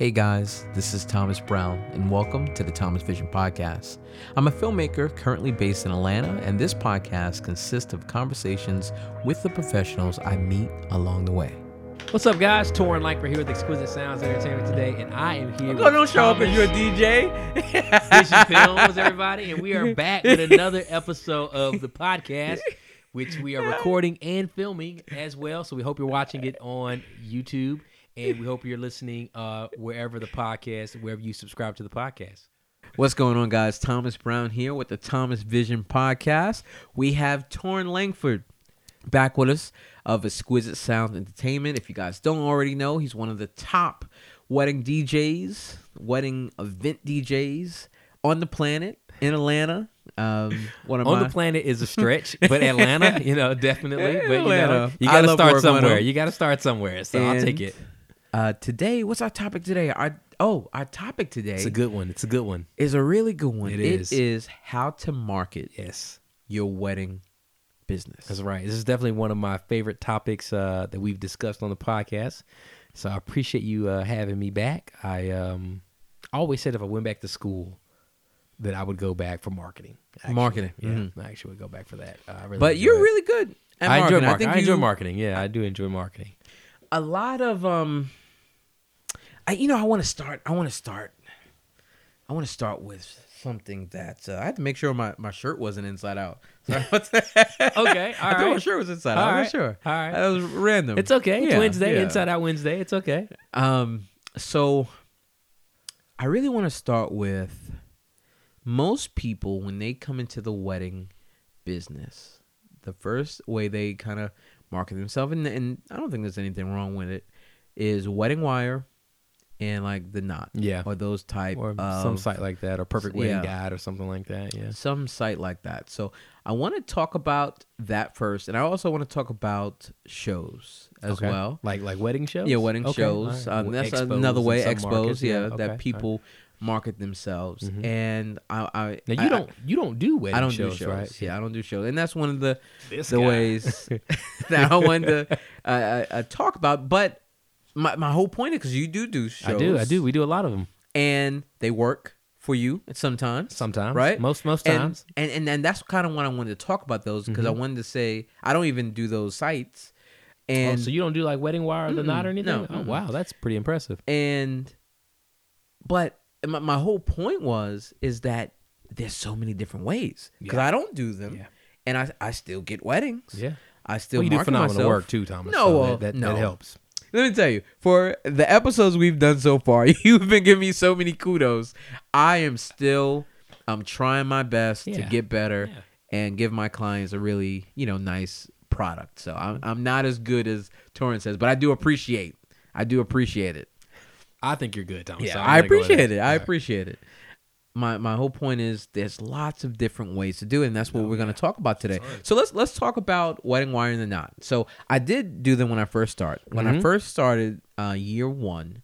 Hey guys, this is Thomas Brown, and welcome to the Thomas Vision Podcast. I'm a filmmaker currently based in Atlanta, and this podcast consists of conversations with the professionals I meet along the way. What's up, guys? Torrin Langford here with Exquisite Sounds Entertainment today, and I am here. Oh, with don't show up as Thomas you're a DJ. Vision Films, everybody, and we are back with another episode of the podcast, which we are recording and filming as well. So we hope you're watching it on YouTube, and we hope you're listening uh, wherever the podcast, wherever you subscribe to the podcast. What's going on, guys? Thomas Brown here with the Thomas Vision Podcast. We have Torrin Langford back with us of Exquisite Sound Entertainment. If you guys don't already know, he's one of the top wedding DJs, wedding event DJs on the planet in Atlanta. Um, one of On my, the planet is a stretch, but Atlanta, you know, definitely. But you, know, you got to start somewhere. You got to start somewhere. So I'll take it. Uh, today, what's our topic today? Our oh, our topic today It's a good one. It's a good one. is a really good one. It It is. is how to market Yes. your wedding business. That's right. This is definitely one of my favorite topics uh, that we've discussed on the podcast. So I appreciate you uh, having me back. I um, always said if I went back to school, that I would go back for marketing. actually. Marketing, yeah. mhm. I actually would go back for that. Uh, I really But you're it. really good at I marketing. enjoy marketing. I, think enjoy you- marketing. Yeah, I do enjoy marketing. A lot of um I you know I want to start I want to start I want to start with something that uh, I had to make sure my, my shirt wasn't inside out. Sorry about that. Okay, all I thought my right. shirt was inside All out. I'm not sure. all right. That was random. It's okay. It's Wednesday. yeah. Inside Out Wednesday. It's okay. Um so I really want to start with most people when they come into the wedding business, the first way they kind of market themselves, and, and I don't think there's anything wrong with it, is wedding wire and like the knot. Yeah. Or those type Or of some site like that, or Perfect Wedding yeah. Guide, or something like that. Yeah. some site like that. So I want to talk about that first, and I also want to talk about shows as Okay. well. Like like wedding shows. Yeah, wedding Okay, shows. right. Um, that's Expos another way. Expos, markets, yeah, okay, all that right. People market themselves. Mhm. And I, I Now I- you don't you don't do wedding I, don't shows, do shows, right? Yeah, I don't do shows, and that's one of the This the guy. ways that I wanted to uh, uh, uh, talk about. But my my whole point is because you do do shows. I do, I do. We do a lot of them and they work for you sometimes. sometimes, Right? Most most and, times. and and and that's kind of what I wanted to talk about those because I Mhm. wanted to say I don't even do those sites, oh, and so you don't do like wedding wire or the knot or anything? no, oh wow, that's pretty impressive. and but my, my whole point was is that there's so many different ways because Yeah. I don't do them, Yeah. and I I still get weddings. Yeah. I still Well, you do phenomenal myself. work too, Thomas. No, so that, that, no. that helps. Let me tell you, for the episodes we've done so far, you've been giving me so many kudos. I am still, I'm trying my best to get better Yeah. and give my clients a really, you know, nice product. So I'm, I'm not as good as Torrance says, but I do appreciate, I do appreciate it. I think you're good, Thomas. Yeah, so I gonna go with appreciate it. I right. appreciate it. My my whole point is there's lots of different ways to do it, and that's what Oh, we're going to talk about today. Right. So let's let's talk about wedding wire and the knot. So I did do them when I first started. When I Mhm. first started, uh, year one.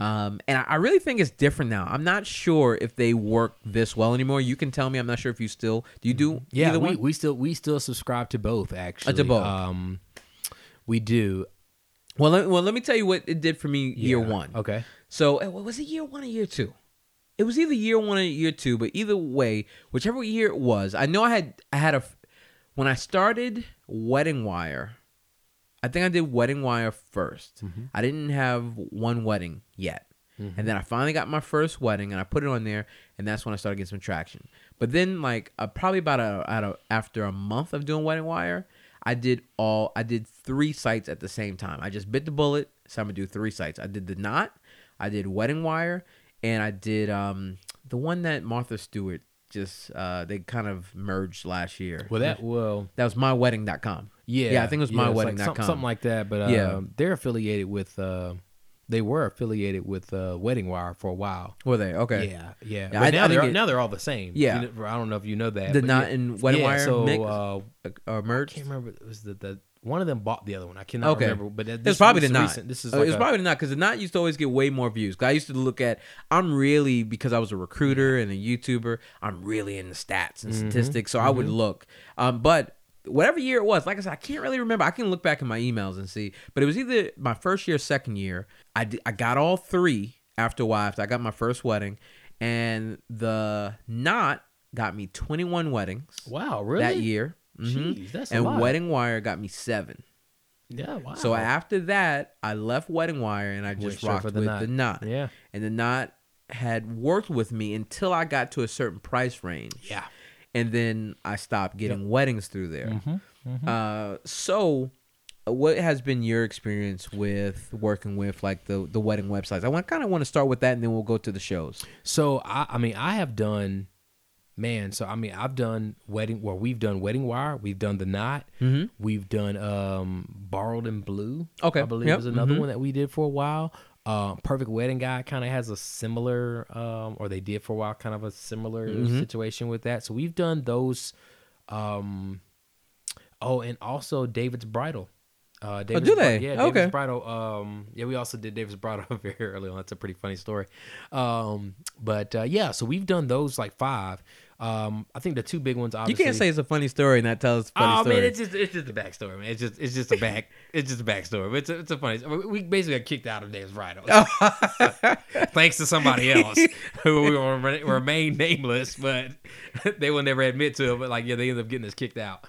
Um, and I, I really think it's different now. I'm not sure if they work this well anymore. You can tell me. I'm not sure if you still do. You do Yeah, either we, one? we still we still subscribe to both actually. both. Um, we do. Well, let, well, let me tell you what it did for me year Yeah. one. Okay. So what was it year one or year two? It was either year one or year two, but either way, whichever year it was, I know I had I had a when I started Wedding Wire. I think I did Wedding Wire 1st Mhm. I didn't have one wedding yet, Mhm. and then I finally got my first wedding, and I put it on there, and that's when I started getting some traction. But then, like uh, probably about a, out of after a month of doing Wedding Wire, I did all I did three sites at the same time. I just bit the bullet, so I'm gonna do three sites. I did the knot, I did Wedding Wire, and I did um the one that Martha Stewart just uh they kind of merged last year. Well, that well, that was mywedding.com. yeah, Yeah, I think it was it's like mywedding.com. some- something like that. But uh, Yeah. they're affiliated with. Uh, they were affiliated with uh, Wedding Wire for a while. Were they okay? Yeah, yeah. But I- now I they're now they're all the same. Yeah. You know, I don't know if you know that. The but knot yeah. and Wedding yeah, Wire so, mix uh, or I merged. can't remember. It was the, the one of them bought the other one. I cannot Okay. remember. But It's this probably was the knot. recent. This is Uh, like it's a- probably not because the knot used to always get way more views. 'Cause I used to look at. I'm really because I was a recruiter and a YouTuber. I'm really into stats and Mhm, statistics, so I would mhm. look. Um, but whatever year it was, like I said, I can't really remember. I can look back in my emails and see. But it was either my first year, or second year. I I got all three after a while, after I got my first wedding, and the knot got me 21 weddings Wow, really? that year. Mhm. Jeez, that's a and lot. Wedding Wire got me seven. Yeah, wow. So after that, I left Wedding Wire and I just straight rocked with the the knot. knot. yeah, And the knot had worked with me until I got to a certain price range. yeah. And then I stopped getting weddings through there. Mm-hmm. Uh, so, what has been your experience with working with like the the wedding websites? I want kind of want to start with that, and then we'll go to the shows. So I, I mean, I have done, man. So I mean, I've done wedding. Well, we've done wedding wire. We've done the knot. Mm-hmm. We've done um Borrowed & Blue. Okay, I believe yep, was another mhm. one that we did for a while. Uh, Perfect Wedding Guide kind of has a similar, um, or they did for a while, kind of a similar Mhm. situation with that. So we've done those. Um, oh, and also David's Bridal. Uh, David's do Bri- they? yeah, Okay. David's Bridal. Um, yeah, we also did David's Bridal very early on. That's a pretty funny story. Um, but uh, yeah, so we've done those like five. Um, I think the two big ones. Obviously, you can't say it's a funny story and not tell us funny oh story. man, it's just it's just a backstory, man. It's just it's just a back it's just a backstory. But it's a, it's a funny. We we basically got kicked out of David's Bridal, thanks to somebody else who will remain- remain nameless, but they will never admit to it. But like, yeah, they ended up getting us kicked out.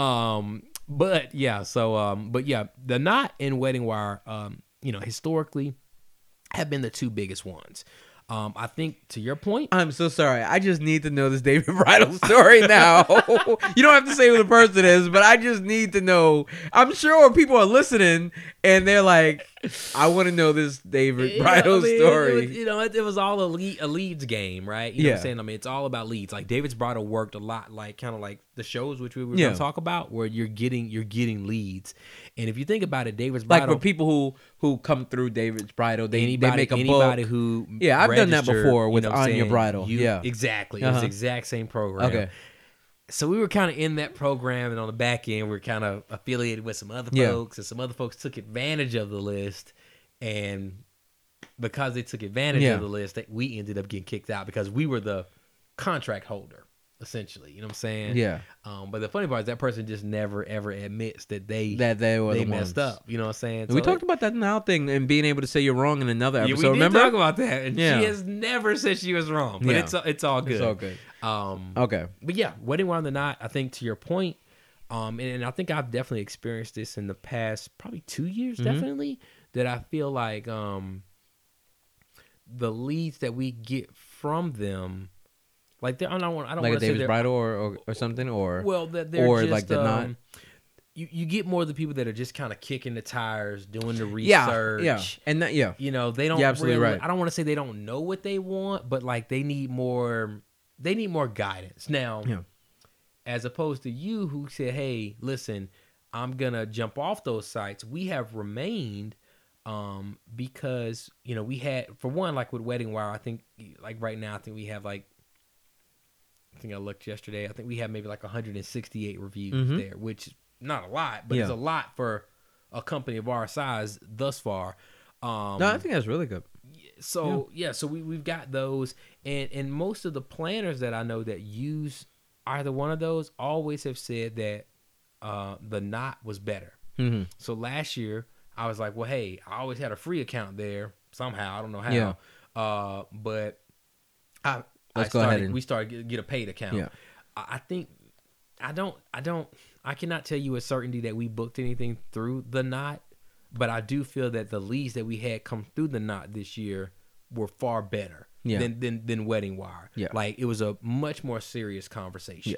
Um, but yeah, so um, but yeah, the knot and wedding wire, um, you know, historically have been the two biggest ones. Um, I think to your point, I'm so sorry. I just need to know this David Bridal story now. you don't have to say who the person is, but I just need to know. I'm sure people are listening and they're like, I want to know this David Yeah, Bridal I mean, story. It was, you know, it, it was all a, lead, a leads game, right? You know what Yeah. I'm saying? I mean, it's all about leads. Like David's Bridal worked a lot, like kind of like the shows which we were Yeah. going to talk about, where you're getting you're getting leads. And if you think about it, David's like for people who who come through David's Bridal, they, anybody, they make a anybody book. who Yeah, I've done that before you with know what I'm Bridal. You- Yeah. exactly. It was Uh-huh. the exact same program. Okay. So we were kind of in that program, and on the back end, we are kind of affiliated with some other Yeah. folks, and some other folks took advantage of the list, and because they took advantage Yeah. of the list, that we ended up getting kicked out because we were the contract holder, essentially. You know what I'm saying? Yeah, Um, but the funny part is that person just never ever admits that they that they were they the messed ones. up. You know what I'm saying? we So talked about that now thing and being able to say you're wrong in another yeah, episode. we did remember? talk about that, and Yeah. she has never said she was wrong. But Yeah. it's it's all good. It's all good. Um, Okay. but yeah, wedding wire on the knot. I think to your point, um, and, and I think I've definitely experienced this in the past probably two years, Mhm. definitely. That I feel like um, the leads that we get from them, like I don't want I don't Like a want to say they're Bridal or, or or something or well that they're or just, like the um, You you get more of the people that are just kind of kicking the tires, doing the yeah, research. yeah, and that, yeah, You know, they don't. You're absolutely really- right. I don't want to say they don't know what they want, but like they need more. They need more guidance now. Yeah. As opposed to you, who said, "Hey, listen, I'm gonna jump off those sites." We have remained um, because you know we had for one, like with Wedding Wire. I think like right now, I think we have like. I think I looked yesterday. I think we have maybe like 168 reviews Mhm. there, which is not a lot, but it's a lot for a company of our size thus far. Um, no, I think that's really good. so yeah. so we we've got those, and and most of the planners that I know that use either one of those always have said that uh, the knot was better. hmm So last year I was like, well, hey, I always had a free account there somehow. I don't know how, Yeah. uh, but I Let's I go ahead started, and- we started get, get a paid account. Yeah. I I think I don't I don't I cannot tell you with certainty that we booked anything through the knot, but I do feel that the leads that we had come through the knot this year were far better Yeah. than, than than wedding wire. Yeah. Like it was a much more serious conversation.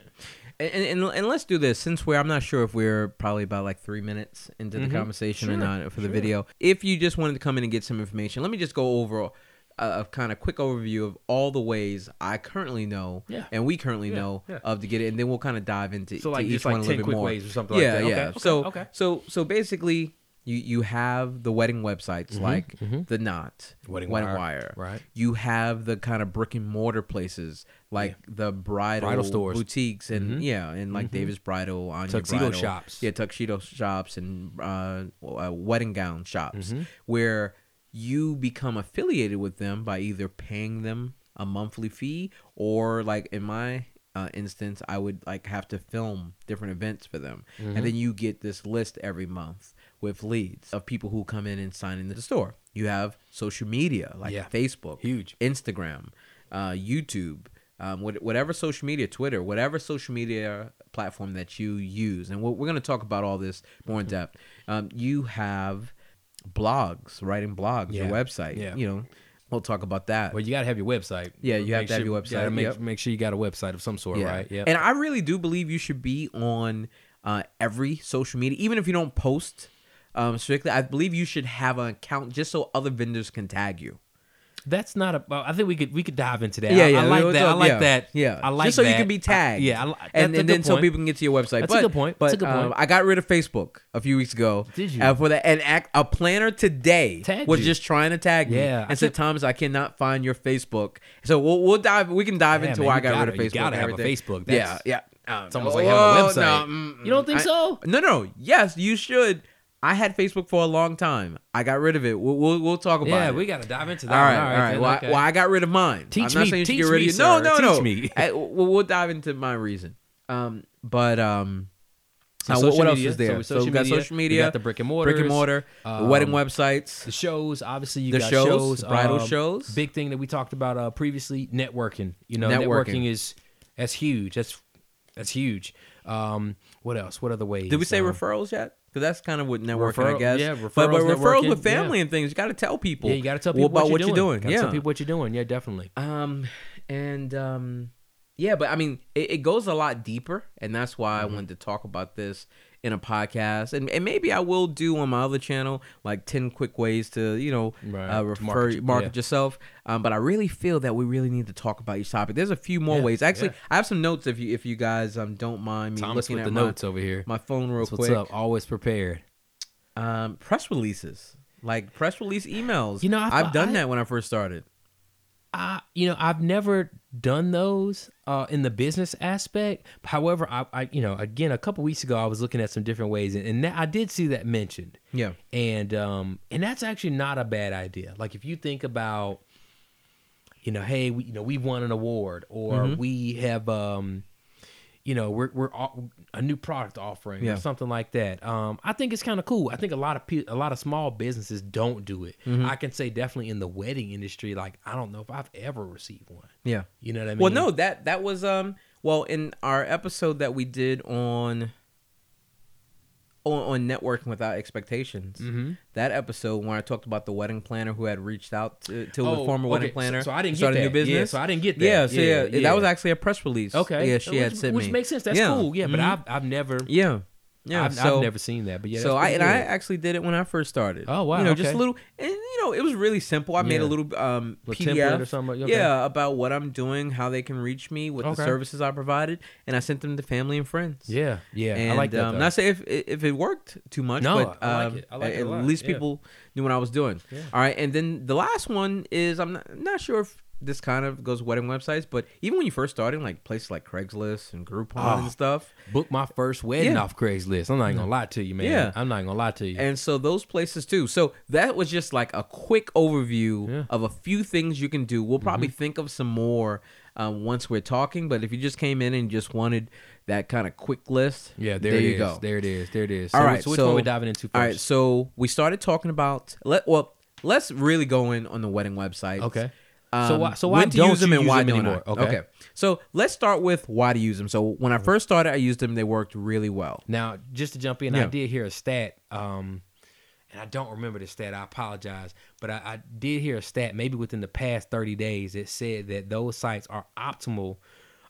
And, and and let's do this since we're I'm not sure if we're probably about like three minutes into the Mhm. conversation or not for the sure. video. If you just wanted to come in and get some information, let me just go over a, a kind of quick overview of all the ways I currently know Yeah. and we currently Yeah, know yeah. of to get it, and then we'll kind of dive into So like each just one a little bit more. ways or something yeah, like that. yeah. Okay, so okay. so so basically, you you have the wedding websites Mhm, like mhm. the Knot, Wedding Wedding Wire. Wire. Right. You have the kind of brick and mortar places like the bridal, Bridal stores. boutiques, and Mhm. yeah, and like Mhm. David's Bridal, Anya Tuxedo Bridal. shops. yeah, tuxedo shops and uh, uh, wedding gown shops, Mhm. where you become affiliated with them by either paying them a monthly fee or like in my uh, instance, I would like have to film different events for them, Mhm. and then you get this list every month with leads of people who come in and sign in the store. You have social media like Yeah. Facebook, Huge. Instagram, uh, YouTube, um, whatever social media, Twitter, whatever social media platform that you use. And we're, we're going to talk about all this more in Mm-hmm. depth. Um, you have blogs, writing blogs, your website. Yeah. You know, we'll talk about that. Well, you gotta have your website. Yeah, you have Make to have sure- your website, Make, yep. make sure you got a website of some sort, right? Yeah. And I really do believe you should be on uh, every social media, even if you don't post um, strictly. I believe you should have an account just so other vendors can tag you. That's not a. well, I think we could we could dive into that. Yeah, I, yeah, I like that. I like yeah, that. Yeah, I like just so you can be I- tagged. yeah, I, and, and then so people can get to your website. That's a good point. But That's a good um, point. I got rid of Facebook a few weeks ago. Did you? Uh, for that, and act, a planner today Tagged was you. just trying to tag me. Yeah, I and said, "Thomas, I cannot find your Facebook." So we'll we'll dive. We can dive Yeah, into man, why I got gotta- rid of Facebook. gotta and have a. Facebook. Yeah, That's- yeah. Um, It's almost like having a website. mm, You don't think so? No, no. Yes, you should. I had Facebook for a long time. I got rid of it. We'll we'll, we'll talk about Yeah, it. we gotta dive into that. All right, all right. then, Well, okay. I, well, I got rid of mine. Teach I'm not me- saying you teach get rid me, of you. No, no, Teach no. me. I- we'll, we'll dive into my reason. Um, but um, So uh, what, else is there? So So, we've got media, social we got the brick and mortars, brick and mortar, um, wedding websites, the shows. Obviously, you the got shows, shows, bridal um, shows. Big thing that we talked about uh, previously, networking. You know, Networking. networking. is that's huge. That's that's huge. Um, what else? What other ways? Did we say Um, referrals yet? Because that's kind of what networking, I guess. yeah, but, but referrals, referrals with family yeah. and things, you got to tell people. Yeah, you got to tell people about what you're doing. doing. Gotta tell Yeah. people what you're doing. Yeah, definitely. Um, and um, yeah, but I mean, it, it goes a lot deeper, and that's why Mm-hmm. I wanted to talk about this in a podcast, and, and maybe I will do on my other channel like ten quick ways to you know Right, uh, refer market market, yeah. yourself. Um, but I really feel that we really need to talk about each topic. There's a few more Yeah, ways. Actually, yeah. I have some notes if you if you guys um don't mind me Thomas looking with at the my, notes over here. my phone real That's what's up? Always prepared. Um, press releases. Like press release emails. You know, I I've done I- that when I first started. I, you know, I've never done those uh, in the business aspect. However, I, I, you know, again, a couple weeks ago, I was looking at some different ways, and, and that, I did see that mentioned, Yeah. and um, and that's actually not a bad idea. Like if you think about, you know, hey, we, you know, we've won an award, or Mm-hmm. we have, um, you know, we're we're au- a new product offering Yeah. or something like that. Um, I think it's kind of cool. I think a lot of pe- a lot of small businesses don't do it. Mm-hmm. I can say definitely in the wedding industry, like I don't know if I've ever received one. Yeah. You know what I mean? Well, no, that that was um well in our episode that we did on on, networking without expectations. Mhm. That episode when I talked about the wedding planner who had reached out to, to a Oh, former okay. wedding planner, so I didn't get started a new that. Yeah, business. so I didn't get that. Yeah, so yeah, Yeah, that was actually a press release. Okay. yeah, she which, had sent which me. makes sense. That's Yeah. cool. Yeah, but Mhm. I've I've never yeah, yeah. I've, so, I've never seen that. But yeah, so I and I actually did it when I first started. Oh, wow, You know, just a little, and you know, it was really simple. I made a little um Little template or something, okay. yeah, about what I'm doing, how they can reach me, what the services I provided, and I sent them to family and friends. yeah, yeah. And, I like that. Um, not say if if it worked too much, No, but I like um, it. I like it a at least Yeah. people knew what I was doing. Yeah. All right, and then the last one is I'm not, not sure if this kind of goes wedding websites, but even when you first started, like places like Craigslist and Groupon Oh. and stuff, Book my first wedding Yeah. off Craigslist. I'm not gonna lie to you, man. Yeah. I'm not gonna lie to you. and so those places too. So that was just like a quick overview Yeah. Mm-hmm. of a few things you can do. We'll probably think of some more um, once we're talking, but if you just came in and just wanted that kind of quick list, yeah, there, there it you is. go. There it is. There it is. All so, right, So which so- one we diving into first? All right, so we started talking about let well, let's really go in on the wedding website. Okay. Um, So why- so why to don't use them you and why them anymore? I? Okay. So let's start with why to use them. So when I first started, I used them. They worked really well. Now, just to jump in, I did hear a stat, um, and I don't remember the stat. I apologize, but I, I did hear a stat maybe within the past thirty days that said that those sites are optimal,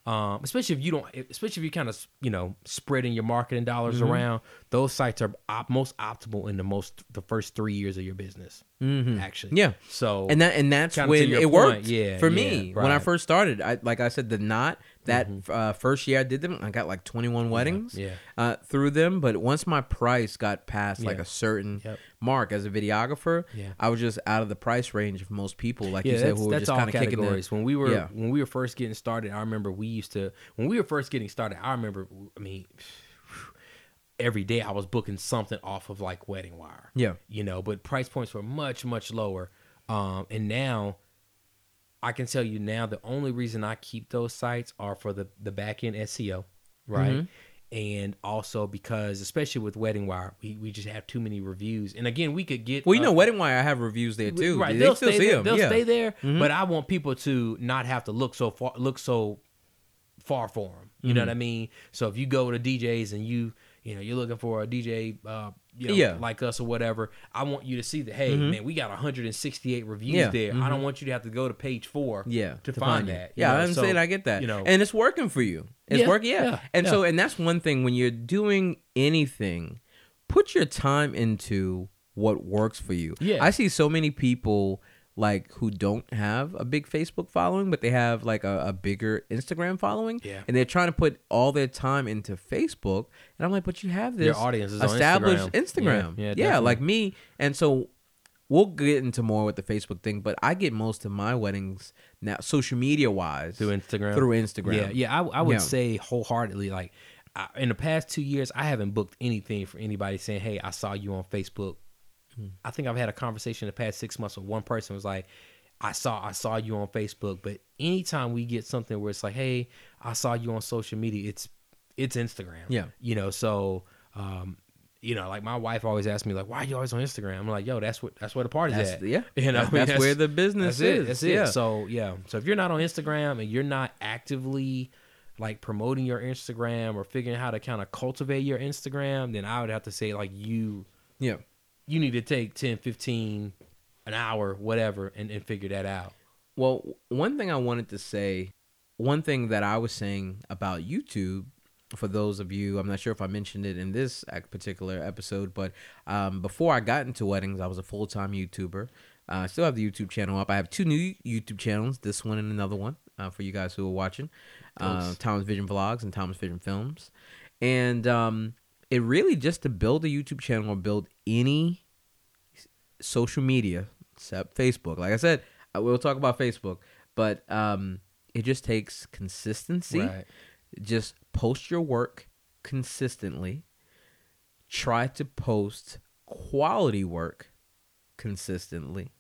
um, especially if you don't, especially if you kind of you know spreading your marketing dollars Mm-hmm. around. Those sites are op- most optimal in the most the first three years of your business. Actually, Mm-hmm. Yeah. So and that and that's when it point, worked yeah, for yeah, me when I first started. I like I said the knot that uh, first year I did them, I got like 21 weddings Mm-hmm. yeah. Uh, through them. But once my price got past like a certain Yep. mark as a videographer, Yeah. I was just out of the price range of most people. Like yeah, you said, who were just kind of kicking the. When we were Yeah. when we were first getting started, I remember we used to when we were first getting started. I remember, I mean, every day I was booking something off of like Wedding Wire. Yeah. you know, but price points were much much lower. Um, and now I can tell you now the only reason I keep those sites are for the the back end SEO, right? Mm-hmm. and also because especially with Wedding Wire, we, we just have too many reviews. And again, we could get Well, you know, uh, Wedding Wire, I have reviews there too. Right, They they'll still stay see there. them. They'll yeah. stay there, Mhm. but I want people to not have to look so far, look so far for them. You Mm-hmm. know what I mean? So if you go to DJs and you, you know, you're looking for a DJ, uh, you know, Yeah. Mm-hmm. like us or whatever, I want you to see that. Hey, man, we got 168 reviews Yeah, there. I mhm. don't want you to have to go to page four. Yeah, to, find you. that. you Yeah, know? I'm So, I get that. You know, and it's working for you. It's Yeah, working. Yeah. yeah, and so, and that's one thing when you're doing anything, put your time into what works for you. Yeah. I see so many people like who don't have a big Facebook following, but they have like a, a bigger Instagram following. Yeah. And they're trying to put all their time into Facebook. And I'm like, but you have this Your audience is established Instagram. Instagram. Yeah, yeah, yeah like me. And so we'll get into more with the Facebook thing, but I get most of my weddings now, social media wise, through Instagram. Through Instagram. Yeah, yeah. I, I would Yeah. say wholeheartedly, like I, in the past two years, I haven't booked anything for anybody saying, "Hey, I saw you on Facebook." Hmm. I think I've had a conversation in the past six months with one person was like, "I saw I saw you on Facebook," but anytime we get something where it's like, "Hey, I saw you on social media," it's it's Instagram. Yeah. you know. So, um, you know, like my wife always asks me, like, "Why are you always on Instagram?" I'm like, "Yo, that's what that's where the party's That's at." yeah. You know, That- I mean, that's, where the business that's is. it. That's yeah. it. So yeah. So if you're not on Instagram and you're not actively like promoting your Instagram or figuring out how to kind of cultivate your Instagram, then I would have to say like you yeah. You need to take 10, 15, an hour, whatever, and, and figure that out. Well, one thing I wanted to say, one thing that I was saying about YouTube, for those of you, I'm not sure if I mentioned it in this particular episode, but um, before I got into weddings, I was a full time YouTuber. Uh, I still have the YouTube channel up. I have two new YouTube channels, this one and another one, uh, for you guys who are watching. Uh, Thomas Vision Vlogs and Thomas Vision Films. And um, it really just to build a YouTube channel or build any social media except Facebook. Like I said, I will talk about Facebook, but um, it just takes consistency. Right. Just post your work consistently. Try to post quality work consistently,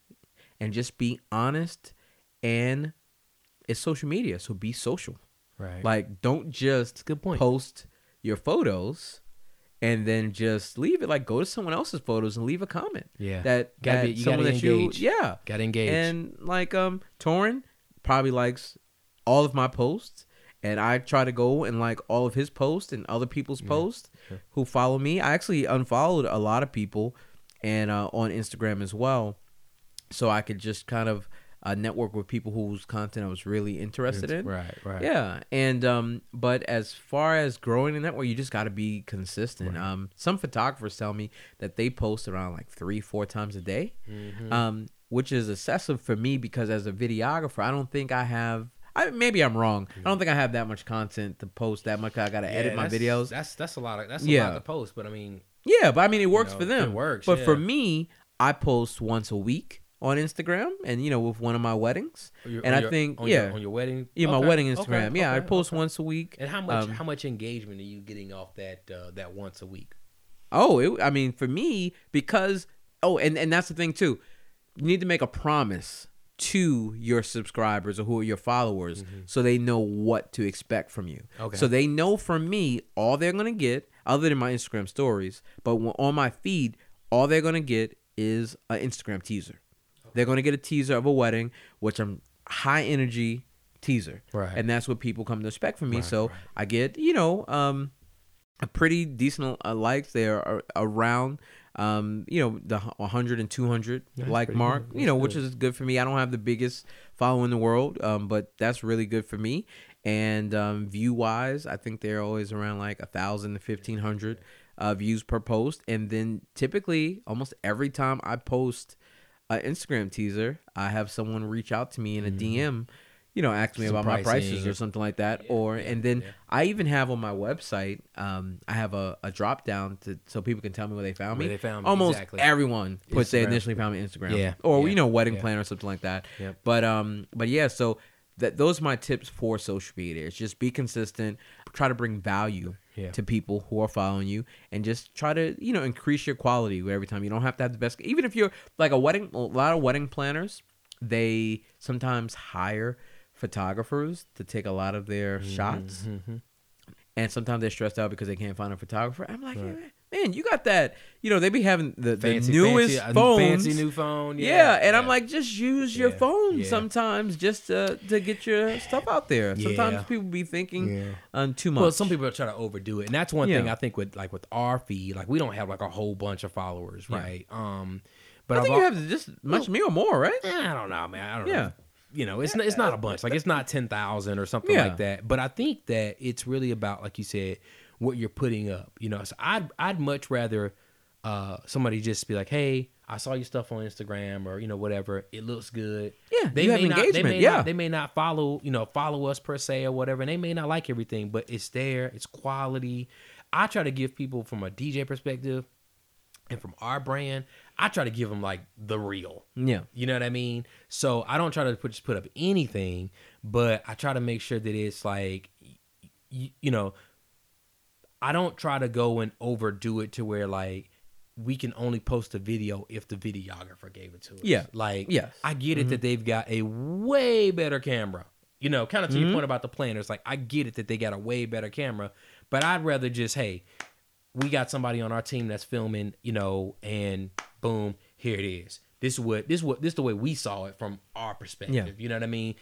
and just be honest. And it's social media, so be social. Right. Like, don't just good point. post your photos and then just leave it. Like, go to someone else's photos and leave a comment. Yeah. That Gotta that be- you someone that you yeah. Got engaged. And like um Torin probably likes all of my posts. And I try to go and like all of his posts and other people's posts sure. who follow me. I actually unfollowed a lot of people and uh, on Instagram as well. So I could just kind of uh, network with people whose content I was really interested in. right. Right. Yeah, and um, but as far as growing the network, you just got to be consistent. Right. Um, some photographers tell me that they post around like three, four times a day, Mhm. um, which is excessive for me because as a videographer, I don't think I have. I maybe I'm wrong. I don't think I have that much content to post. That much I got to Yeah, edit my videos. That's that's a lot of that's a Yeah. lot to post, but I mean, Yeah, but I mean it works know, for them. it works, But for me, I post once a week on Instagram, and you know with one of my weddings. your- And I your- think- on yeah. your, on your wedding, Yeah, my Okay, wedding okay, Instagram. yeah, I post okay. once a week. And how much Um, how much engagement are you getting off that uh, that once a week? Oh, it, I mean, for me, because oh, and and that's the thing too. You need to make a promise to your subscribers or who are your followers, so they know what to expect from you. Okay. So they know from me all they're gonna get, other than my Instagram stories. But on my feed, all they're gonna get is an Instagram teaser. They're gonna get a teaser of a wedding, which I'm high energy teaser, Right. and that's what people come to expect from me. Right, so right. I get, you know, um, a pretty decent uh, likes. They're around, um, you know, the 100 and 200 That's like mark, you know, which is good for me. I don't have the biggest following in the world, um, but that's really good for me. And um, view wise, I think they're always around like a thousand to 1500 uh, views per post. And then typically, almost every time I post an Instagram teaser, I have someone reach out to me in a DM, you know, ask me Some about my prices pricing or or- something like that. Yeah, or yeah, and then yeah. I even have on my website, um, I have a, a drop down to so people can tell me where they found Where me. they found me, Almost exactly. everyone puts they initially found me Instagram. Yeah, Or yeah, you know, wedding yeah. planner or something like that. Yep. But um, but yeah, so that those are my tips for social media. It's just be consistent, try to bring value Yeah. to people who are following you, and just try to you know increase your quality every time. You don't have to have the best. Even if you're like a wedding, a lot of wedding planners, they sometimes hire photographers to take a lot of their shots Mhm. and sometimes they're stressed out because they can't find a photographer. I'm like, man, you got that. You know, they be having the, the Fancy, newest fancy, uh, phones. fancy new phone. yeah, Yeah, and I'm like, just use your Yeah, phone yeah. sometimes, just to to get your stuff out there. Sometimes Yeah. people be thinking Yeah. um, too much. Well, some people are trying to overdo it, and that's one thing I think with like with our feed, like we don't have like a whole bunch of followers, right? Um, but I think I've you have just much me or more, right? Eh, I don't know, man. I don't Yeah. know. You know, it's not, it's not a bunch. Like it's not ten thousand or something Yeah. like that. But I think that it's really about, like you said, what you're putting up. You know, so I'd I'd much rather uh, somebody just be like, "Hey, I saw your stuff on Instagram or you know whatever. It looks good." Yeah, they may not. They engagement, may yeah. not, they may not follow you know follow us per se or whatever, and they may not like everything, but it's there. It's quality. I try to give people from a DJ perspective and from our brand. I try to give them like the real. Yeah. You know what I mean? So I don't try to put, just put up anything, but I try to make sure that it's like, you, you know, I don't try to go and overdo it to where like we can only post a video if the videographer gave it to us. Yeah. Like. Mm-hmm. I get it that they've got a way better camera. You know, kind of to Mm-hmm. your point about the planners. Like, I get it that they got a way better camera, but I'd rather just, hey, we got somebody on our team that's filming, you know, and boom, here it is. This is what this is what this is the way we saw it from our perspective. Yeah. You know what I mean?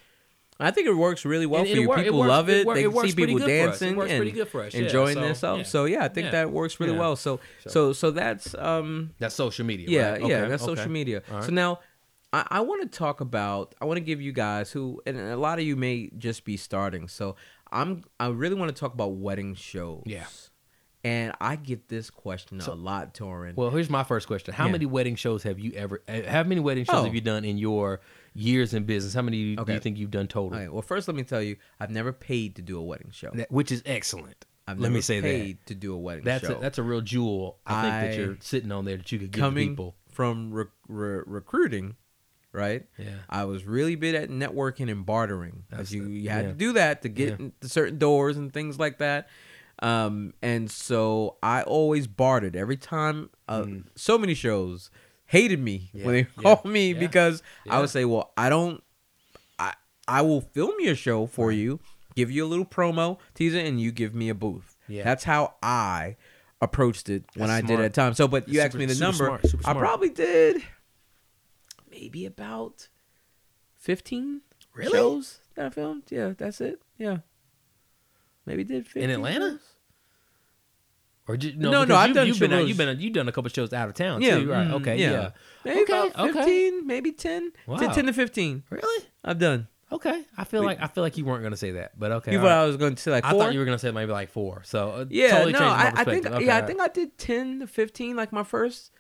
I think it works really well And- for it you. wor- it people works- love it it. wor- they it see people good for us. It dancing and pretty good for us, yeah. enjoying So, themselves. yeah. So yeah, I think Yeah. that works really Yeah. well. So So- so so that's um That's social media. yeah right? yeah Okay, that's okay. social media. All So now I, I want to talk about. I want to give you guys who and a lot of you may just be starting. So I'm I really want to talk about wedding shows. Yeah. And I get this question a lot, Torin. Well, here's my first question: How Yeah. many wedding shows have you ever? uh, How many wedding shows Oh. have you done in your years in business? How many do Okay. you think you've done total? okay, well, first let me tell you, I've never paid to do a wedding show. That- which is excellent. I've Let never me say that. paid to do a wedding That's show. a, that's a real jewel. I think that you're sitting on there that you could give to coming people. from re- re- recruiting, right? Yeah. I was really big at networking and bartering. That's As you, the- you had yeah. to do that to get Yeah. into certain doors and things like that. Um, and so I always bartered every time. Uh, So many shows hated me. Yeah, when they yeah, called me yeah, because I would say, "Well, I don't. I I will film your show for you, give you a little promo teaser, and you give me a booth." Yeah. That's how I approached it when That's I did it at time. So, but you Super- asked me the number. smart, I probably did maybe about fifteen Really? shows that I filmed. Yeah, that's it. Yeah, maybe did 15 In Atlanta? shows. Or ju- no, No, no, because I've you, done you've been shows- you've been you've done a couple shows out of town Yeah, too, right? mm, Okay, yeah. yeah. Maybe Okay, about okay. fifteen, maybe 10, Wow. 10, 10 to fifteen. Really? I've done. Okay. I feel Wait. like I feel like you weren't gonna say that, but okay. You thought right. I was going to say like four? I thought you were gonna say maybe like four. So uh, Yeah, totally no, I, I think. Okay, yeah, all I think I did ten to fifteen, like my first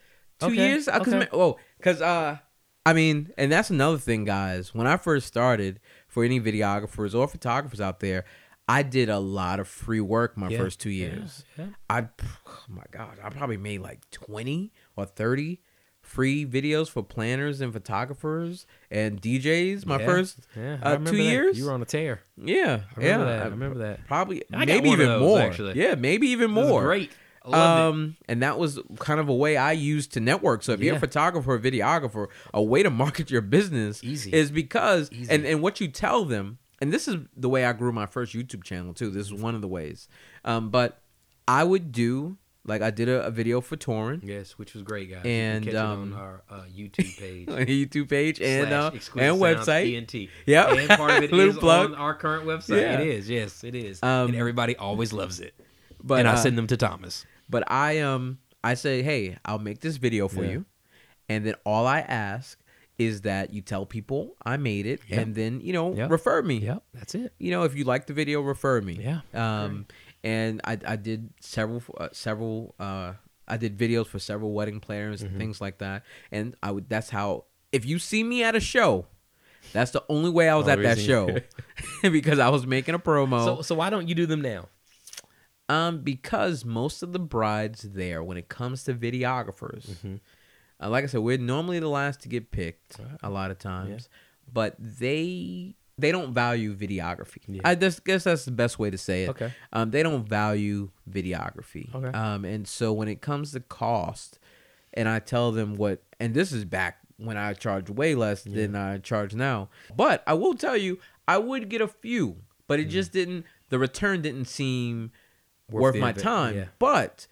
two Okay, years. Uh, Cause okay. oh, cause uh, I mean, and that's another thing, guys. When I first started, for any videographers or photographers out there, I did a lot of free work my Yeah, first two years. yeah. I, oh my God, I probably made like twenty or thirty free videos for planners and photographers and DJs. My Yeah, first yeah, uh, two that. yethat. You were on a tear. yeah, I yeah, remember that. I remember that. Probably maybe even those, more. actually. Yeah, maybe even more. great. It. Um, and that was kind of a way I used to network. So if you're a photographer or videographer, a way to market your business Easy. is because Easy. and and what you tell them, and this is the way I grew my first YouTube channel too. This is one of the ways. Um, but I would do like I did a, a video for Torin Yes, which was great, guys. And, you can catch um, on our uh, YouTube page. YouTube page and uh, and website. ENT. Yep. And part of it is plug. on our current website. Yeah. It is. Yes, it is. Um, and everybody always loves it. But and I uh, send them to Thomas. But I um I say, hey, I'll make this video for Yeah. you, and then all I ask is that you tell people I made it, and then you know refer me. Yep, that's it. You know, if you like the video, refer me. Yeah, Um, and I I did several uh, several uh I did videos for several wedding planners Mm-hmm. and things like that, and I would that's how if you see me at a show. That's the only way I was at that show because I was making a promo. So, so why don't you do them now? Um, because most of the brides there, when it comes to videographers, Mm-hmm. Uh, like I said, we're normally the last to get picked a lot of times, but they they don't value videography. Yeah. I just guess that's the best way to say it. Okay. Um, they don't value videography. Okay. Um, and so when it comes to cost, and I tell them what, and this is back when I charge way less than I charge now, but I will tell you, I would get a few, but Mm. it just didn't. The return didn't seem Worth worth, my time. yeah. But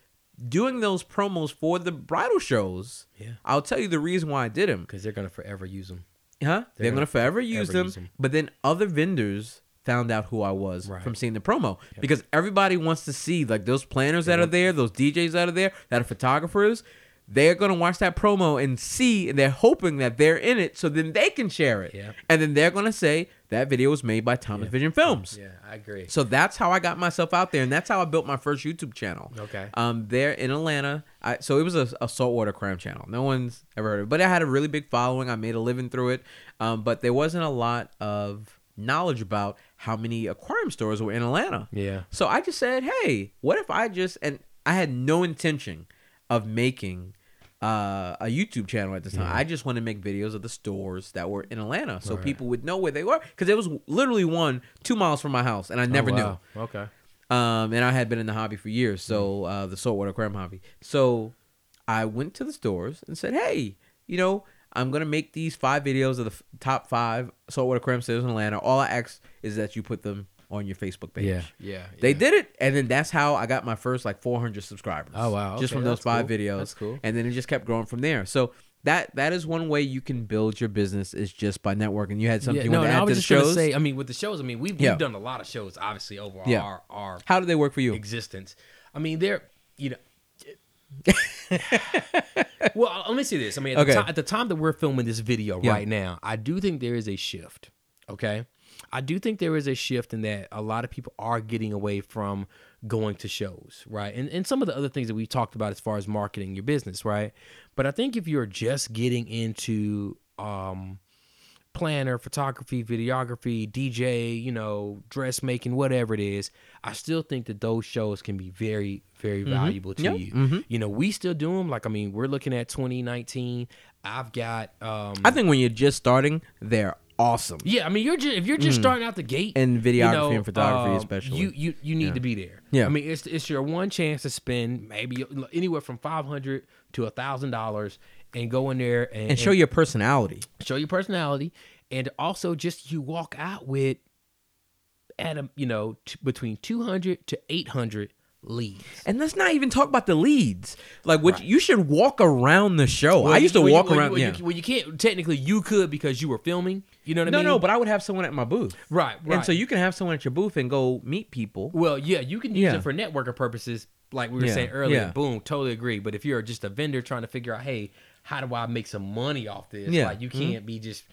doing those promos for the bridal shows, Yeah. I'll tell you the reason why I did them. because they're gonna forever use them. Huh? They're, gonna gonna, forever use them, use 'em. But then other vendors found out who I was Right. from seeing the promo because everybody wants to see like those planners that are there, those DJs that are there, that are photographers. They're gonna watch that promo and see, and they're hoping that they're in it, so then they can share it. Yeah. And then they're gonna say that video was made by Thomas Vision Films. Yeah, I agree. So that's how I got myself out there, and that's how I built my first YouTube channel. Okay. Um, there in Atlanta, I so it was a, a saltwater crime channel. No one's ever heard of it, but I had a really big following. I made a living through it. Um, but there wasn't a lot of knowledge about how many aquarium stores were in Atlanta. Yeah. So I just said, hey, what if I just and I had no intention of making uh, a YouTube channel at the time. I just wanted to make videos of the stores that were in Atlanta, so Right. people would know where they were because there was literally one two miles from my house, and I never Oh, knew. Okay. Um, and I had been in the hobby for years, so uh, the saltwater aquarium hobby. So I went to the stores and said, "Hey, you know, I'm gonna make these five videos of the f- top five saltwater aquarium stores in Atlanta. All I ask is that you put them on your Facebook page." Yeah. Yeah. They yeah. did it, and then that's how I got my first like 400 subscribers. Oh, wow. Just from those five cool. videos. That's cool. And then it just kept growing from there. So that that is one way you can build your business is just by networking. You had something Yeah, you no, wanted no, I add was to the just gonna shows. say. I mean, with the shows, I mean, we've, Yeah. we've done a lot of shows, obviously, over Yeah. our our how do they work for you? existence. I mean, they're you know. well, let me say this. I mean, at, Okay. the, ti- at the time that we're filming this video Yeah. right now, I do think there is a shift. Okay, I do think there is a shift in that a lot of people are getting away from going to shows, right? And and some of the other things that we talked about as far as marketing your business, right? But I think if you're just getting into um planner, photography, videography, DJ, you know, dressmaking, whatever it is, I still think that those shows can be very, very valuable to Yeah. you. Mhm. You know, we still do them. Like, I mean, we're looking at 2019. I've got, um, I think when you're just starting, they're awesome. yeah, I mean, you're just if you're just starting out the gate And you videography know, and photography um, especially. you you you need Yeah. to be there. Yeah. I mean, it's it's your one chance to spend maybe anywhere from five hundred to a thousand dollars and go in there and, and show your personality. show your personality and also just you walk out with at a you know t- between 200 to 800 leads And let's not even talk about the leads. Like, what Right. you should walk around the show. Well, I used you- to you- walk well, around. well, yeah. you, well you can't technically you could because you were filming you know what no, i mean no, no, but I would have someone at my booth. right right And so you can have someone at your booth and go meet people. well yeah you can use Yeah. it for networking purposes like we were Yeah, saying earlier yeah. boom totally agree but if you're just a vendor trying to figure out hey how do i make some money off this Yeah. like you mm-hmm. can't be just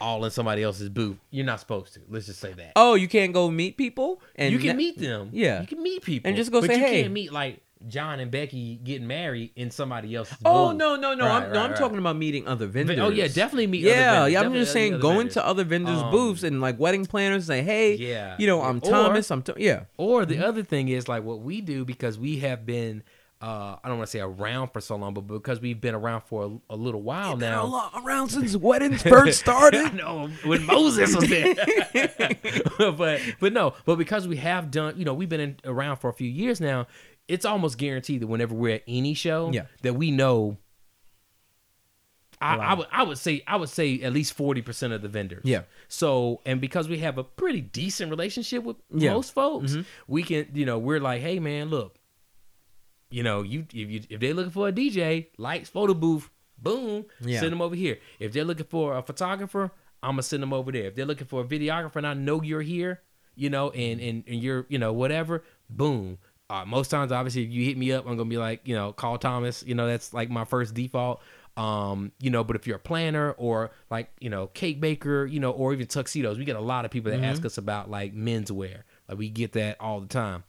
all in somebody else's booth you're not supposed to let's just say that Oh, you can't go meet people and you can ne- meet them. Yeah. you can meet people And just go but say, you "Hey." can't meet like John and Becky getting married in somebody else's. Oh booth. no no no! Right, I'm no, I'm right. talking about meeting other vendors. Oh yeah, definitely meet. other Yeah, vendors. yeah. I'm just saying, going vendors. to other vendors' Um, booths and like wedding planners, say, hey, Yeah. you know, I'm Or- Thomas. I'm Th- yeah. Or Mm-hmm. the other thing is like what we do because we have been. Uh, I don't want to say around for so long, but because we've been around for a, a little while now. around since weddings first started. I know when Moses was there, but but no, but because we have done, you know, we've been in, around for a few years now. It's almost guaranteed that whenever we're at any show, Yeah. that we know. I, I would I would say I would say at least forty percent of the vendors. Yeah. So and because we have a pretty decent relationship with Yeah. most folks, Mhm. we can you know we're like, hey man, look, you know you if you if they're looking for a DJ, lights, photo booth, boom, Yeah. send them over here. If they're looking for a photographer, I'm gonna send them over there. If they're looking for a videographer and I know you're here, you know, and and, and you're you know whatever, boom. Uh, most times, obviously, if you hit me up, I'm gonna be like, you know, call Thomas. You know, that's like my first default. Um, you know, but if you're a planner or like, you know, cake baker, you know, or even tuxedos, we get a lot of people that ask us about like menswear. Like we get that all the time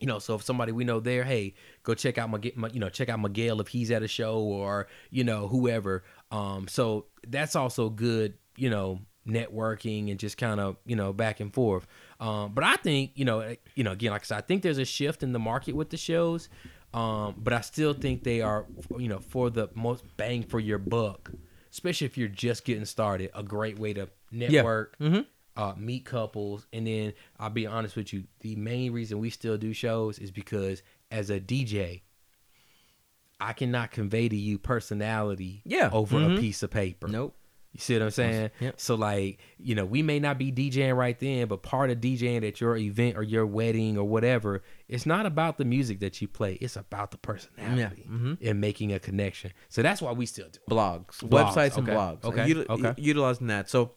you know so if somebody we know there hey go check out my, my you know check out miguel if he's at a show or you know whoever um so that's also good you know networking and just kind of you know back and forth um but i think you know you know again like i said i think there's a shift in the market with the shows um but i still think they are you know for the most bang for your buck especially if you're just getting started a great way to network Mhm. uh, meet couples, and then I'll be honest with you. The main reason we still do shows is because as a DJ, I cannot convey to you personality Yeah. over a Mhm. piece of paper. Nope. You see what I'm saying? Yep. So like, you know, we may not be DJing right then, but part of DJing at your event or your wedding or whatever, it's not about the music that you play. It's about the personality Mhm. and making a connection. So that's why we still do. blogs, Blogs, websites, and blogs. okay, Util- okay. utilizing that. So,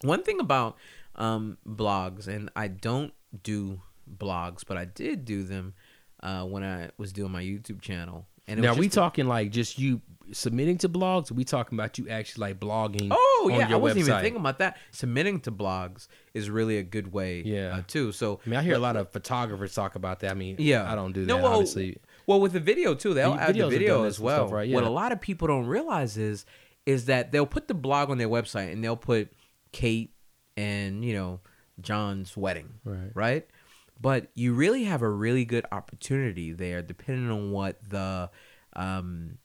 one thing about um, blogs, and I don't do blogs, but I did do them uh, when I was doing my YouTube channel. And now we talking like just you submitting to blogs. Or we talking about you actually like blogging. Oh yeah, I wasn't even thinking about that. Submitting to blogs is really a good way, Yeah. uh, too. So I mean, I hear a lot of photographers talk about that. I mean, Yeah. I don't do that. No, well, obviously, Well, with the video too, they'll The add the video as well. stuff, right? What a lot of people don't realize is is that they'll put the blog on their website and they'll put Kate and you know John's wedding, Right. Right. But you really have a really good opportunity there, depending on what the um,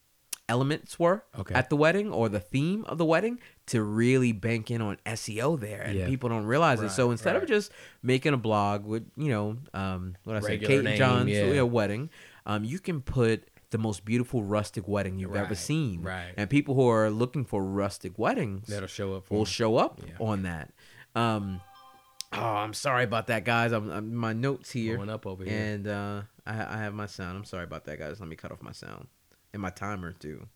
elements were Okay. at the wedding or the theme of the wedding, to really bank in on SEO there, and Yeah. people don't realize it. So Right, instead of just making a blog with you know um, what I say, Kate and name, John's yeah. you know, wedding, um, you can put the most beautiful rustic wedding you've ever seen. right. And people who are looking for rustic weddings that'll show up. For will them. show up Yeah. on that. Um, oh, I'm sorry about that, guys. I'm, I'm my notes here, Going up over here. and uh, I, I have my sound. I'm sorry about that, guys. Let me cut off my sound and my timer too.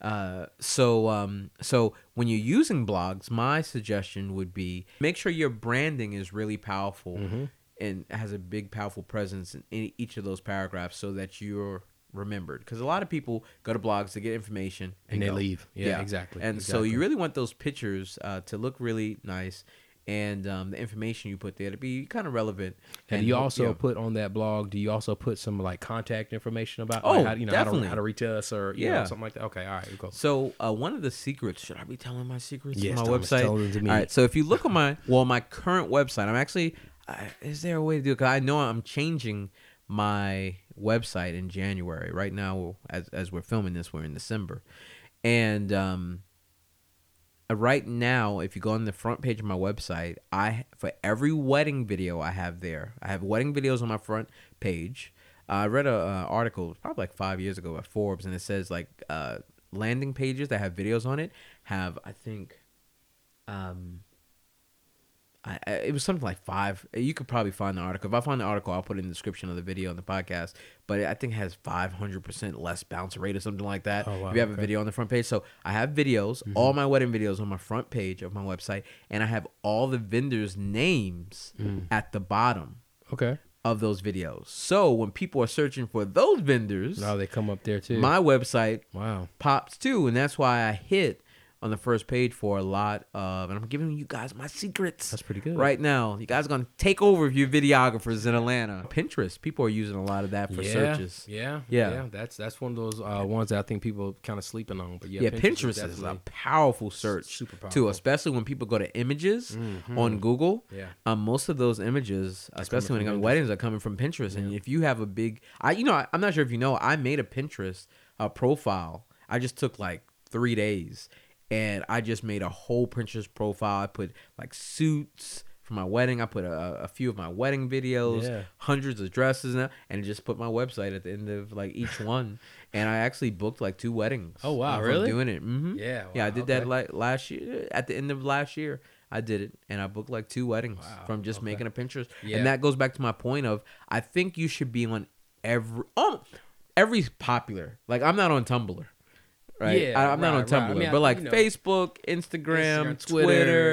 Uh, so um, so when you're using blogs, my suggestion would be make sure your branding is really powerful Mm-hmm. and has a big, powerful presence in, in each of those paragraphs, so that you're remembered. Because a lot of people go to blogs to get information and they go. leave. Yeah, exactly. And so you really want those pictures uh, to look really nice, and um, the information you put there to be kind of relevant. And do you also yeah. put on that blog? Do you also put some like contact information about? Oh, like, how, you know, definitely. How, to, how to reach us or you Yeah. know, something like that. Okay, all right, cool. So uh, one of the secrets, should I be telling my secrets Yes, on my us- website? tell them to me. All right. So if you look on my well, my current website, I'm actually. Uh, is there a way to do it? Because I know I'm changing my website in January. Right now, as as we're filming this, we're in December, and um, right now, if you go on the front page of my website, I for every wedding video I have there, I have wedding videos on my front page. Uh, I read a uh, article probably like five years ago at Forbes, and it says like uh, landing pages that have videos on it have I think, um, I, it was something like five. You could probably find the article. If I find the article, I'll put it in the description of the video and the podcast. But I think it has 500% less bounce rate or something like that. Oh, wow, if you have a video on the front page. So I have videos, mm-hmm. all my wedding videos on my front page of my website, and I have all the vendors' names mm. at the bottom Okay. of those videos. So when people are searching for those vendors, Now they come up there too. my website wow. pops too, and that's why I hit on the first page for a lot of, and I'm giving you guys my secrets. That's pretty good. Right now, you guys are gonna take over if you're videographers in Atlanta. Pinterest, people are using a lot of that for yeah, searches. Yeah, Yeah. yeah, That's that's one of those uh, ones that I think people kind of sleeping on. But yeah, Yeah, Pinterest, is, a powerful search super powerful. too, especially when people go to images on Google. Yeah. um, most of those images, especially when it comes to weddings, are coming from Pinterest. And if you have a big, I you know, I, I'm not sure if you know, I made a Pinterest uh, profile. I just took like three days, and I just made a whole Pinterest profile. I put like suits for my wedding. I put a, a few of my wedding videos, Yeah. hundreds of dresses, and, and just put my website at the end of like each one. and I actually booked like two weddings. Oh, wow, really? Doing it. Mm-hmm. Yeah, yeah. I wow, did that like last year. At the end of last year, I did it, and I booked like two weddings Wow, from just okay. making a Pinterest. Yeah. And that goes back to my point of I think you should be on every oh every popular. Like I'm not on Tumblr. Right. Yeah, I, am not on right, right. Tumblr, I mean, but like you know, Facebook, Instagram, Instagram, Twitter,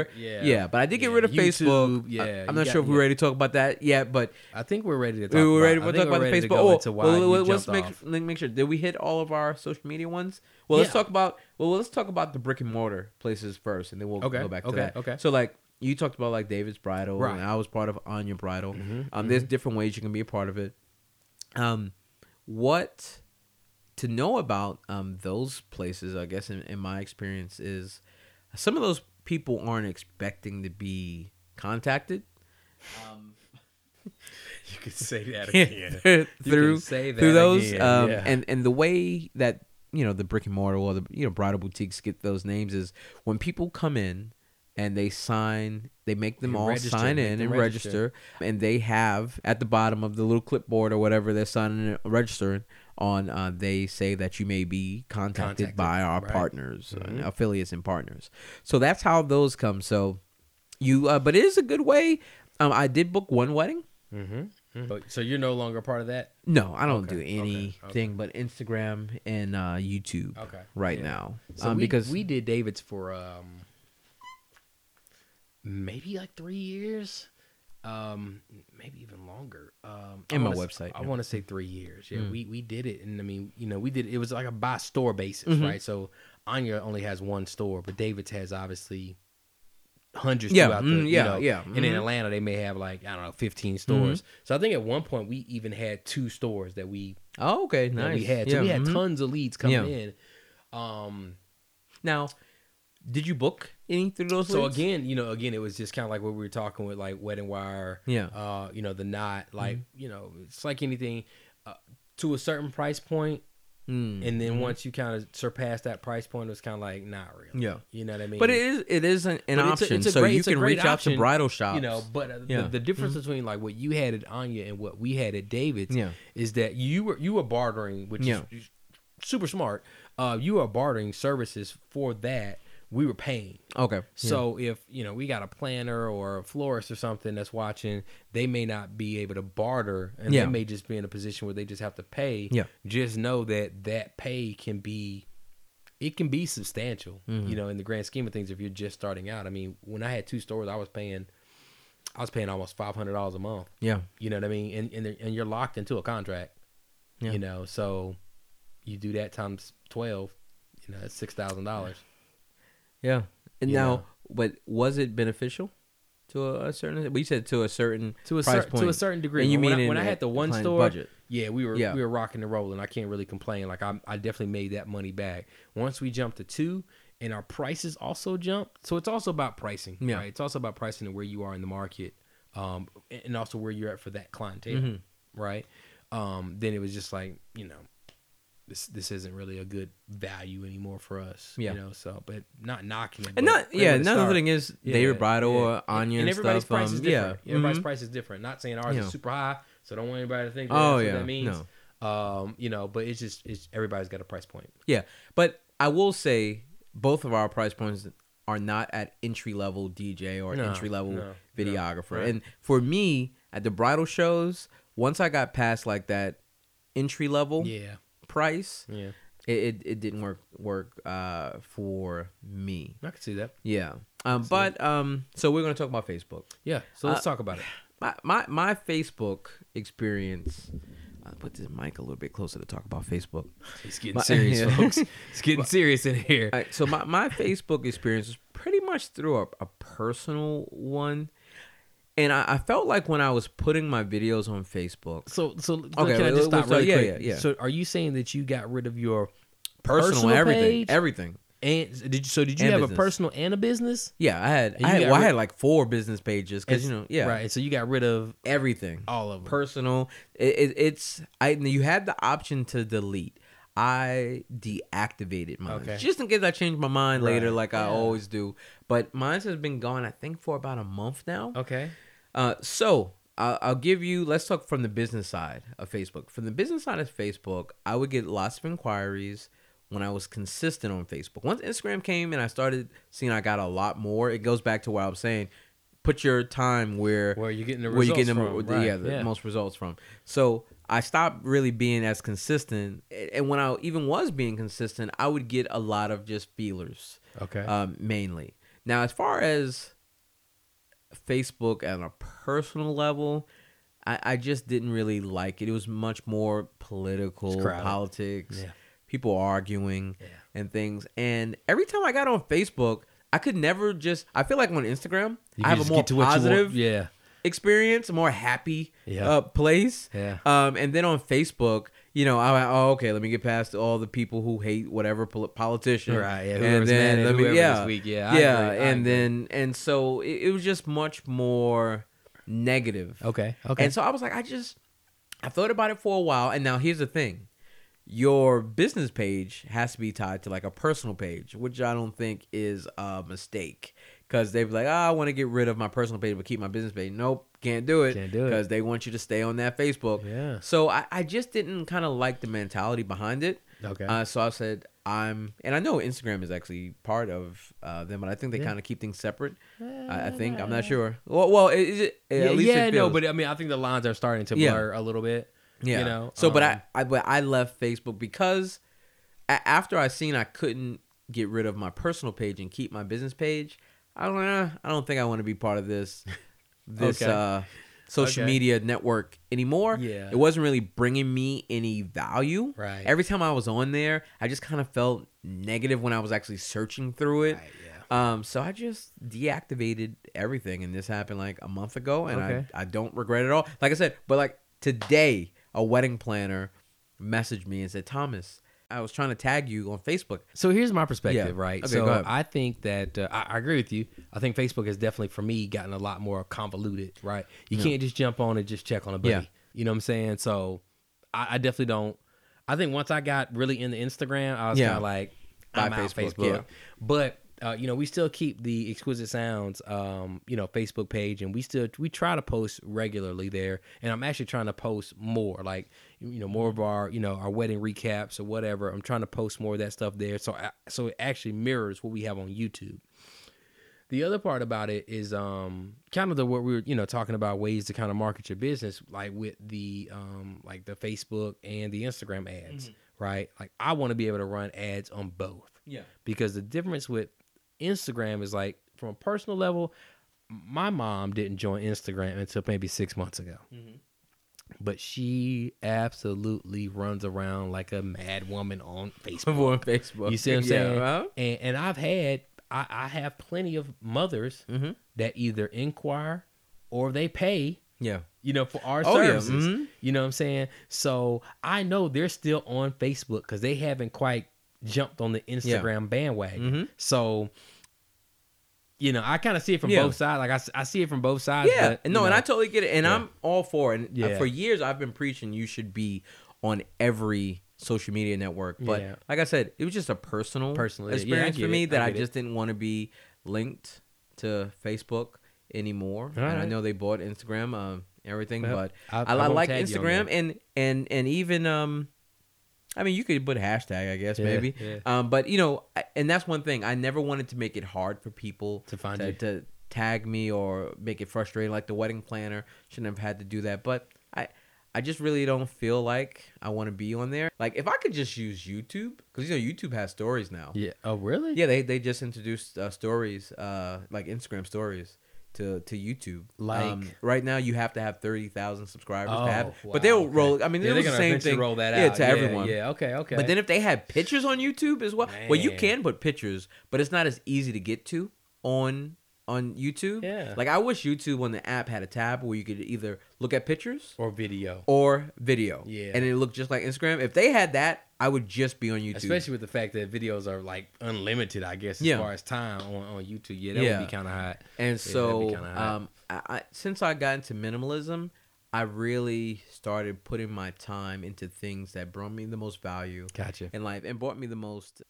Twitter, yeah. yeah. But I did get Yeah, rid of YouTube, Facebook. yeah, I, am not got- sure if we're ready to talk about that yet, but I think we're ready to talk. we were about, ready to talk about we're ready to Facebook. Oh, well, let's make off. make sure. Did we hit all of our social media ones? Well, let's talk about well, let's talk about the brick and mortar places first, and then we'll Okay, go back to okay, that. okay. So like you talked about like David's Bridal, Right. and I was part of Anya Bridal. Mhm, Um, there's different ways you can be a part of it. Um, what to know about um those places? I guess in, in my experience is some of those people aren't expecting to be contacted. Um, You could say that through say that through those again, um, yeah. and and the way that you know the brick and mortar or the you know bridal boutiques get those names is when people come in and they sign. They make them And all register, sign in and register. register. and they have at the bottom of the little clipboard or whatever they're signing and registering on. Uh, they say that you may be contacted, Contacted, by our right. partners, uh, Mhm. affiliates, and partners. So that's how those come. So you, uh, but it is a good way. Um, I did book one wedding. Mm-hmm. But, so you're no longer part of that. No, I don't Okay, do okay, anything okay. but Instagram and uh, YouTube Okay. right Yeah. now. So um, we, because we did David's for um maybe like three years, um maybe even longer. Um, In my wanna website, I yeah. want to say three years. Yeah, Mm. we we did it, and I mean, you know, we did it was like a by store basis, Mhm. right? So Anya only has one store, but David's has obviously hundreds Yeah, throughout the mm, you yeah, know, yeah, And in mhm. Atlanta, they may have like I don't know, fifteen stores. So I think at one point we even had two stores that we oh, okay, nice. we had. So Yeah, we had mhm. tons of leads coming in. Um, Now, did you book any through those? so again, you know, again, it was just kind of like what we were talking with like Wedding Wire, yeah, uh, you know, the knot, like, Mm-hmm. you know, it's like anything uh, to a certain price point, Mm, and then mhm. once you kind of surpass that price point, it's kind of like not real. yeah. You know what I mean? But it is it is an, an But it's a- option, it's a so great- you can reach out to bridal shops. you know, but uh, Yeah. the, the difference between like what you had at Anya and what we had at David's yeah, is that you were you were bartering, which Yeah. is super smart. Uh, you are bartering services for that. We were paying. okay. So if you know we got a planner or a florist or something that's watching, they may not be able to barter, and Yeah. they may just be in a position where they just have to pay. Yeah. Just know that that pay can be, it can be substantial. Mhm. You know, in the grand scheme of things, if you're just starting out. I mean, when I had two stores, I was paying, I was paying almost five hundred dollars a month. yeah, You know what I mean? And and, and you're locked into a contract. Yeah. You know, so you do that times twelve. You know, that's six thousand dollars. Yeah. And You now, but was it beneficial to a, a certain? We said to a certain To a price cer- point. to a certain degree. And you when mean I, when I had the one store, budget? yeah, we were Yeah. we were rocking and rolling. I can't really complain. Like I I definitely made that money back. Once we jumped to two, and our prices also jumped. So it's also about pricing. Yeah. Right? It's also about pricing and where you are in the market, um, and also where you're at for that clientele. Mhm. Right. Um, then it was just like you know. This, this isn't really a good value anymore for us, Yeah. you know. So, but not knocking it. And not yeah. Another thing is Yeah, David Bridal yeah. or Anya and, everybody's stuff. price um, is different. Yeah, Everybody's mhm. price is different. Not saying ours is super high, so don't want anybody to think that Oh that's what yeah, that means. no. Um, you know, but it's just it's everybody's got a price point. Yeah, but I will say both of our price points are not at entry level DJ or No, entry level no, videographer. right. And for me, at the bridal shows, once I got past like that entry level Yeah, price, yeah, it, it, it didn't work work uh, for me. I can see that. Yeah. Um, but um, so we're gonna talk about Facebook. Yeah, so let's Uh, talk about it. My my my Facebook experience. I'll put this mic a little bit closer to talk about Facebook. It's getting my- serious, yeah. folks. It's getting serious in here. Right, so my, my Facebook experience is pretty much through a, a personal one. And I, I felt like when I was putting my videos on Facebook, So, so Okay, can I just stop so- really yeah, quick? yeah, yeah. So, are you saying that you got rid of your personal, Personal everything, page? everything. and did you, so did you And have business. a personal and a business? Yeah, I had, I had, well, I had like four business pages because you know, yeah, right. So you got rid of everything, all of them. personal. It, it, it's I you had the option to delete. I deactivated mine Okay. just in case I change my mind later, Right. like I always do. But mine has been gone, I think, for about a month now. okay. Uh, so I'll, I'll give you. Let's talk from the business side of Facebook. From the business side of Facebook, I would get lots of inquiries when I was consistent on Facebook. Once Instagram came and I started seeing I got a lot more, it goes back to what I was saying. Put your time where Where you getting the where you results getting the, from? the- Right, yeah the yeah. most results from. So I stopped really being as consistent, and when I even was being consistent, I would get a lot of just feelers Okay. um, mainly. Now, as far as Facebook on a personal level, I, I just didn't really like it. It was much more political, politics, Yeah. people arguing Yeah. and things. And every time I got on Facebook, I could never just. I feel like on Instagram, I have a more to what you want. positive Yeah. Experience, a more happy Yeah. uh, place. Yeah. Um, and then on Facebook, you know, I oh okay, let me get past all the people who hate whatever pol- politician, Right, yeah, And then let me, yeah, this week, yeah, yeah, and then and so it, it was just much more negative. Okay. Okay. And so I was like, I just, I thought about it for a while, and now here's the thing: your business page has to be tied to like a personal page, which I don't think is a mistake because they'd be like, oh, I want to get rid of my personal page but keep my business page. Nope, can't do it. Can't do it. because they want you to stay on that Facebook. Yeah. So I, I just didn't kind of like the mentality behind it. Okay. Uh, so I said I'm, and I know Instagram is actually part of uh, them, but I think they Yeah. kind of keep things separate. I, I think I'm not sure. Well, well, is it? yeah, at least yeah no, but I mean, I think the lines are starting to Yeah. blur a little bit. yeah. You know. So, but um, I, I, but I left Facebook because after I seen I couldn't get rid of my personal page and keep my business page, I don't, know. I don't think I want to be part of this, this Okay. uh, social Okay. media network anymore. Yeah. It wasn't really bringing me any value. Right. Every time I was on there, I just kind of felt negative when I was actually searching through it. Right, yeah. Um, so I just deactivated everything, and this happened like a month ago, and Okay. I I don't regret it at all. Like I said, but like today, a wedding planner messaged me and said, Thomas, I was trying to tag you on Facebook. So here's my perspective, Yeah. right? Okay, so. I think that uh, I, I agree with you. I think Facebook has definitely, for me, gotten a lot more convoluted, right? You Yeah. can't just jump on and just check on a buddy. Yeah. You know what I'm saying? So I, I definitely don't. I think once I got really into Instagram, I was kind of like, By I'm out Facebook, Facebook. But uh, you know, we still keep the Exquisite Sounds, um, you know, Facebook page, and we still we try to post regularly there. And I'm actually trying to post more, like you know, more of our you know our wedding recaps or whatever. I'm trying to post more of that stuff there, so I, so it actually mirrors what we have on YouTube. The other part about it is um kind of the what we were you know talking about ways to kind of market your business like with the um like the Facebook and the Instagram ads, right? Like I want to be able to run ads on both Yeah. because the difference with Instagram is like from a personal level, my mom didn't join Instagram until maybe six months ago. Mm-hmm. But she absolutely runs around like a mad woman on Facebook. on Facebook. You see what I'm Yeah, saying? huh? And, and I've had, I, I have plenty of mothers Mhm. that either inquire or they pay Yeah. you know, for our Oh, yeah. services. Mhm. You know what I'm saying? So I know they're still on Facebook because they haven't quite jumped on the Instagram bandwagon. Mhm. So, you know, I kind of see it from Yeah. both sides. Like I, I see it from both sides. Yeah, but, no, you and I totally get it, and Yeah. I'm all for it. And uh, Yeah. for years, I've been preaching you should be on every social media network. But Yeah. like I said, it was just a personal, Personal, experience for me it, that I I, get it. just didn't want to be linked to Facebook anymore. and I know they bought Instagram, um, everything, Well, but I- I, I like tag you on Instagram and and and even um. I mean, you could put hashtag, I guess, Yeah, maybe. yeah. Um, but you know, I- and that's one thing. I never wanted to make it hard for people To find to, you. to tag me or make it frustrating. Like the wedding planner shouldn't have had to do that. But I, I just really don't feel like I want to be on there. Like if I could just use YouTube, because you know YouTube has stories now. Yeah. Oh, really? Yeah, they they just introduced uh, stories, uh, like Instagram stories. To, to YouTube, Um, Like- right now, you have to have thirty thousand subscribers Oh, to have. it. wow, But they'll okay. roll. I mean, Yeah, they're the same thing. roll that yeah, out. to Yeah, everyone. Yeah. Okay. Okay. But then if they had pictures on YouTube as well, well, you can put pictures, but it's not as easy to get to on on YouTube. Yeah. Like I wish YouTube on the app had a tab where you could either look at pictures or video. or video. Yeah. And it looked just like Instagram. If they had that, I would just be on YouTube. Especially with the fact that videos are like unlimited, I guess, as Yeah. far as time on, on YouTube. Yeah, that Yeah. would be kind of hot. and that'd so hot. um I, I since I got into minimalism, I really started putting my time into things that brought me the most value Gotcha. in life and brought me the most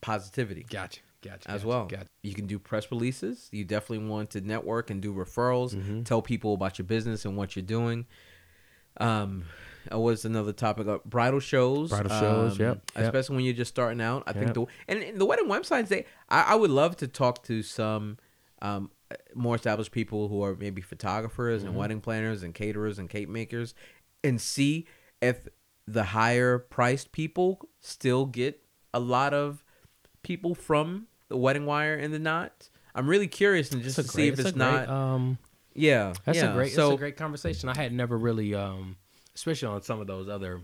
positivity. Gotcha. Gotcha. as gotcha, well. Gotcha. You can do press releases. You definitely want to network and do referrals. Mhm. Tell people about your business and what you're doing. Um, uh, what's another topic? Uh, bridal shows. Bridal shows, um, yep, yep. Especially when you're just starting out. I think the and, and the wedding websites. They, I, I would love to talk to some um, more established people who are maybe photographers Mm-hmm. and wedding planners and caterers and cake makers, and see if the higher priced people still get a lot of people from the wedding wire and the knot. I'm really curious and just to a see if it's great, not. Um, yeah, that's yeah. a great. So that's a great conversation. I had never really, um, especially on some of those other.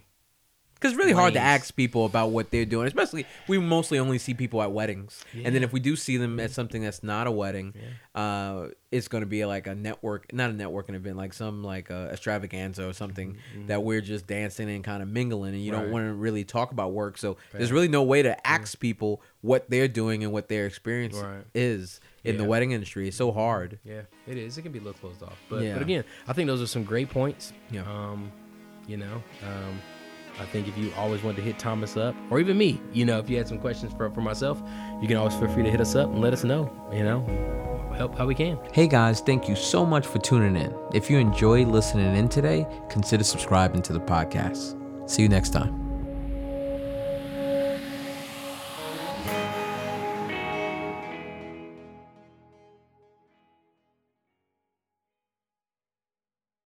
Because it's really hard to ask people about what they're doing. Especially we mostly only see people at weddings, and then if we do see them at something that's not a wedding, uh, it's going to be like a network, not a networking event, like some like a extravaganza or something that we're just dancing and kind of mingling, and you don't want to really talk about work. So there's really no way to ask people what they're doing and what their experience Right. is in the wedding industry. It's so hard. Yeah, it is. It can be a little closed off, but Yeah. but again, I think those are some great points. Yeah. Um, you know, um, I think if you always wanted to hit Thomas up, or even me, you know, if you had some questions for, for myself, you can always feel free to hit us up and let us know, you know, help how we can. Hey guys, thank you so much for tuning in. If you enjoyed listening in today, consider subscribing to the podcast. See you next time.